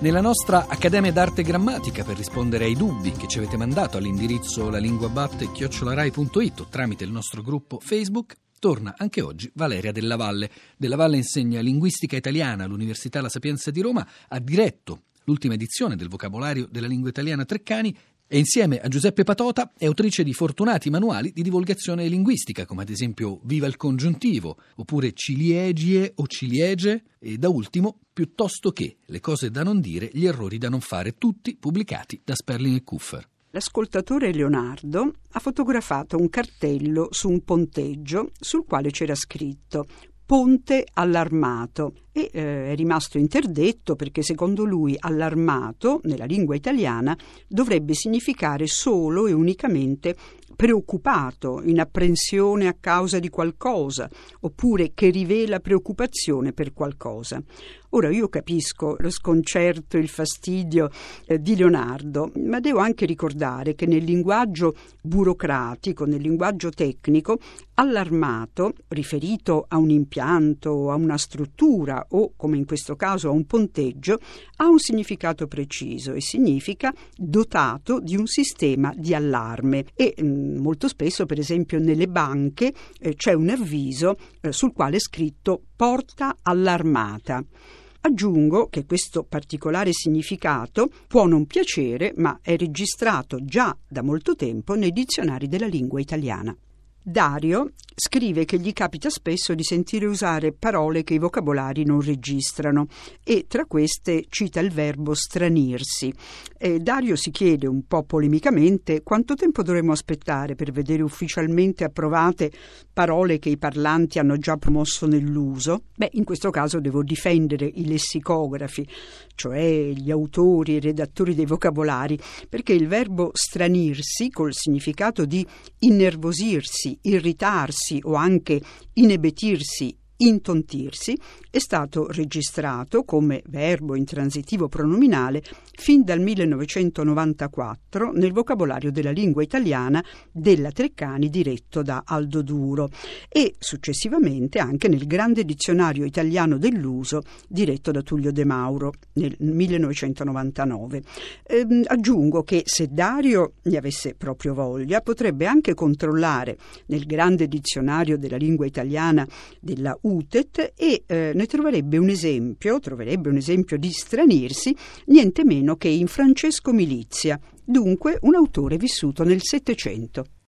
Nella nostra Accademia d'Arte e Grammatica, per rispondere ai dubbi che ci avete mandato all'indirizzo lalinguabatte.it o tramite il nostro gruppo Facebook, torna anche oggi Valeria Della Valle. Della Valle insegna linguistica italiana all'Università La Sapienza di Roma, ha diretto l'ultima edizione del vocabolario della lingua italiana Treccani e insieme a Giuseppe Patota è autrice di fortunati manuali di divulgazione linguistica, come ad esempio Viva il congiuntivo, oppure Ciliegie o Ciliege, e da ultimo Piuttosto che Le cose da non dire, gli errori da non fare, tutti pubblicati da Sperling e Kuffer. L'ascoltatore Leonardo ha fotografato un cartello su un ponteggio sul quale c'era scritto ponte allarmato e eh, è rimasto interdetto perché secondo lui allarmato nella lingua italiana dovrebbe significare solo e unicamente preoccupato, in apprensione a causa di qualcosa, oppure che rivela preoccupazione per qualcosa. Ora io capisco lo sconcerto, il fastidio eh, di Leonardo, ma devo anche ricordare che nel linguaggio burocratico, nel linguaggio tecnico, allarmato, riferito a un impianto, a una struttura o, come in questo caso, a un ponteggio, ha un significato preciso e significa dotato di un sistema di allarme e mh, mm, molto spesso, per esempio, nelle banche eh, c'è un avviso eh, sul quale è scritto porta allarmata. Aggiungo che questo particolare significato può non piacere, ma è registrato già da molto tempo nei dizionari della lingua italiana. Dario scrive che gli capita spesso di sentire usare parole che i vocabolari non registrano e tra queste cita il verbo stranirsi. E Dario si chiede un po' polemicamente quanto tempo dovremmo aspettare per vedere ufficialmente approvate parole che i parlanti hanno già promosso nell'uso. Beh, in questo caso devo difendere i lessicografi, cioè gli autori e redattori dei vocabolari, perché il verbo stranirsi, col significato di innervosirsi, irritarsi o anche inebetirsi intontirsi è stato registrato come verbo intransitivo pronominale fin dal 1994 nel vocabolario della lingua italiana della Treccani diretto da Aldo Duro e successivamente anche nel grande dizionario italiano dell'uso diretto da Tullio De Mauro nel 1999. Ehm, aggiungo che se Dario ne avesse proprio voglia potrebbe anche controllare nel grande dizionario della lingua italiana della UTET e eh, ne troverebbe un esempio, troverebbe un esempio di stranirsi, niente meno che in Francesco Milizia, dunque un autore vissuto nel Settecento.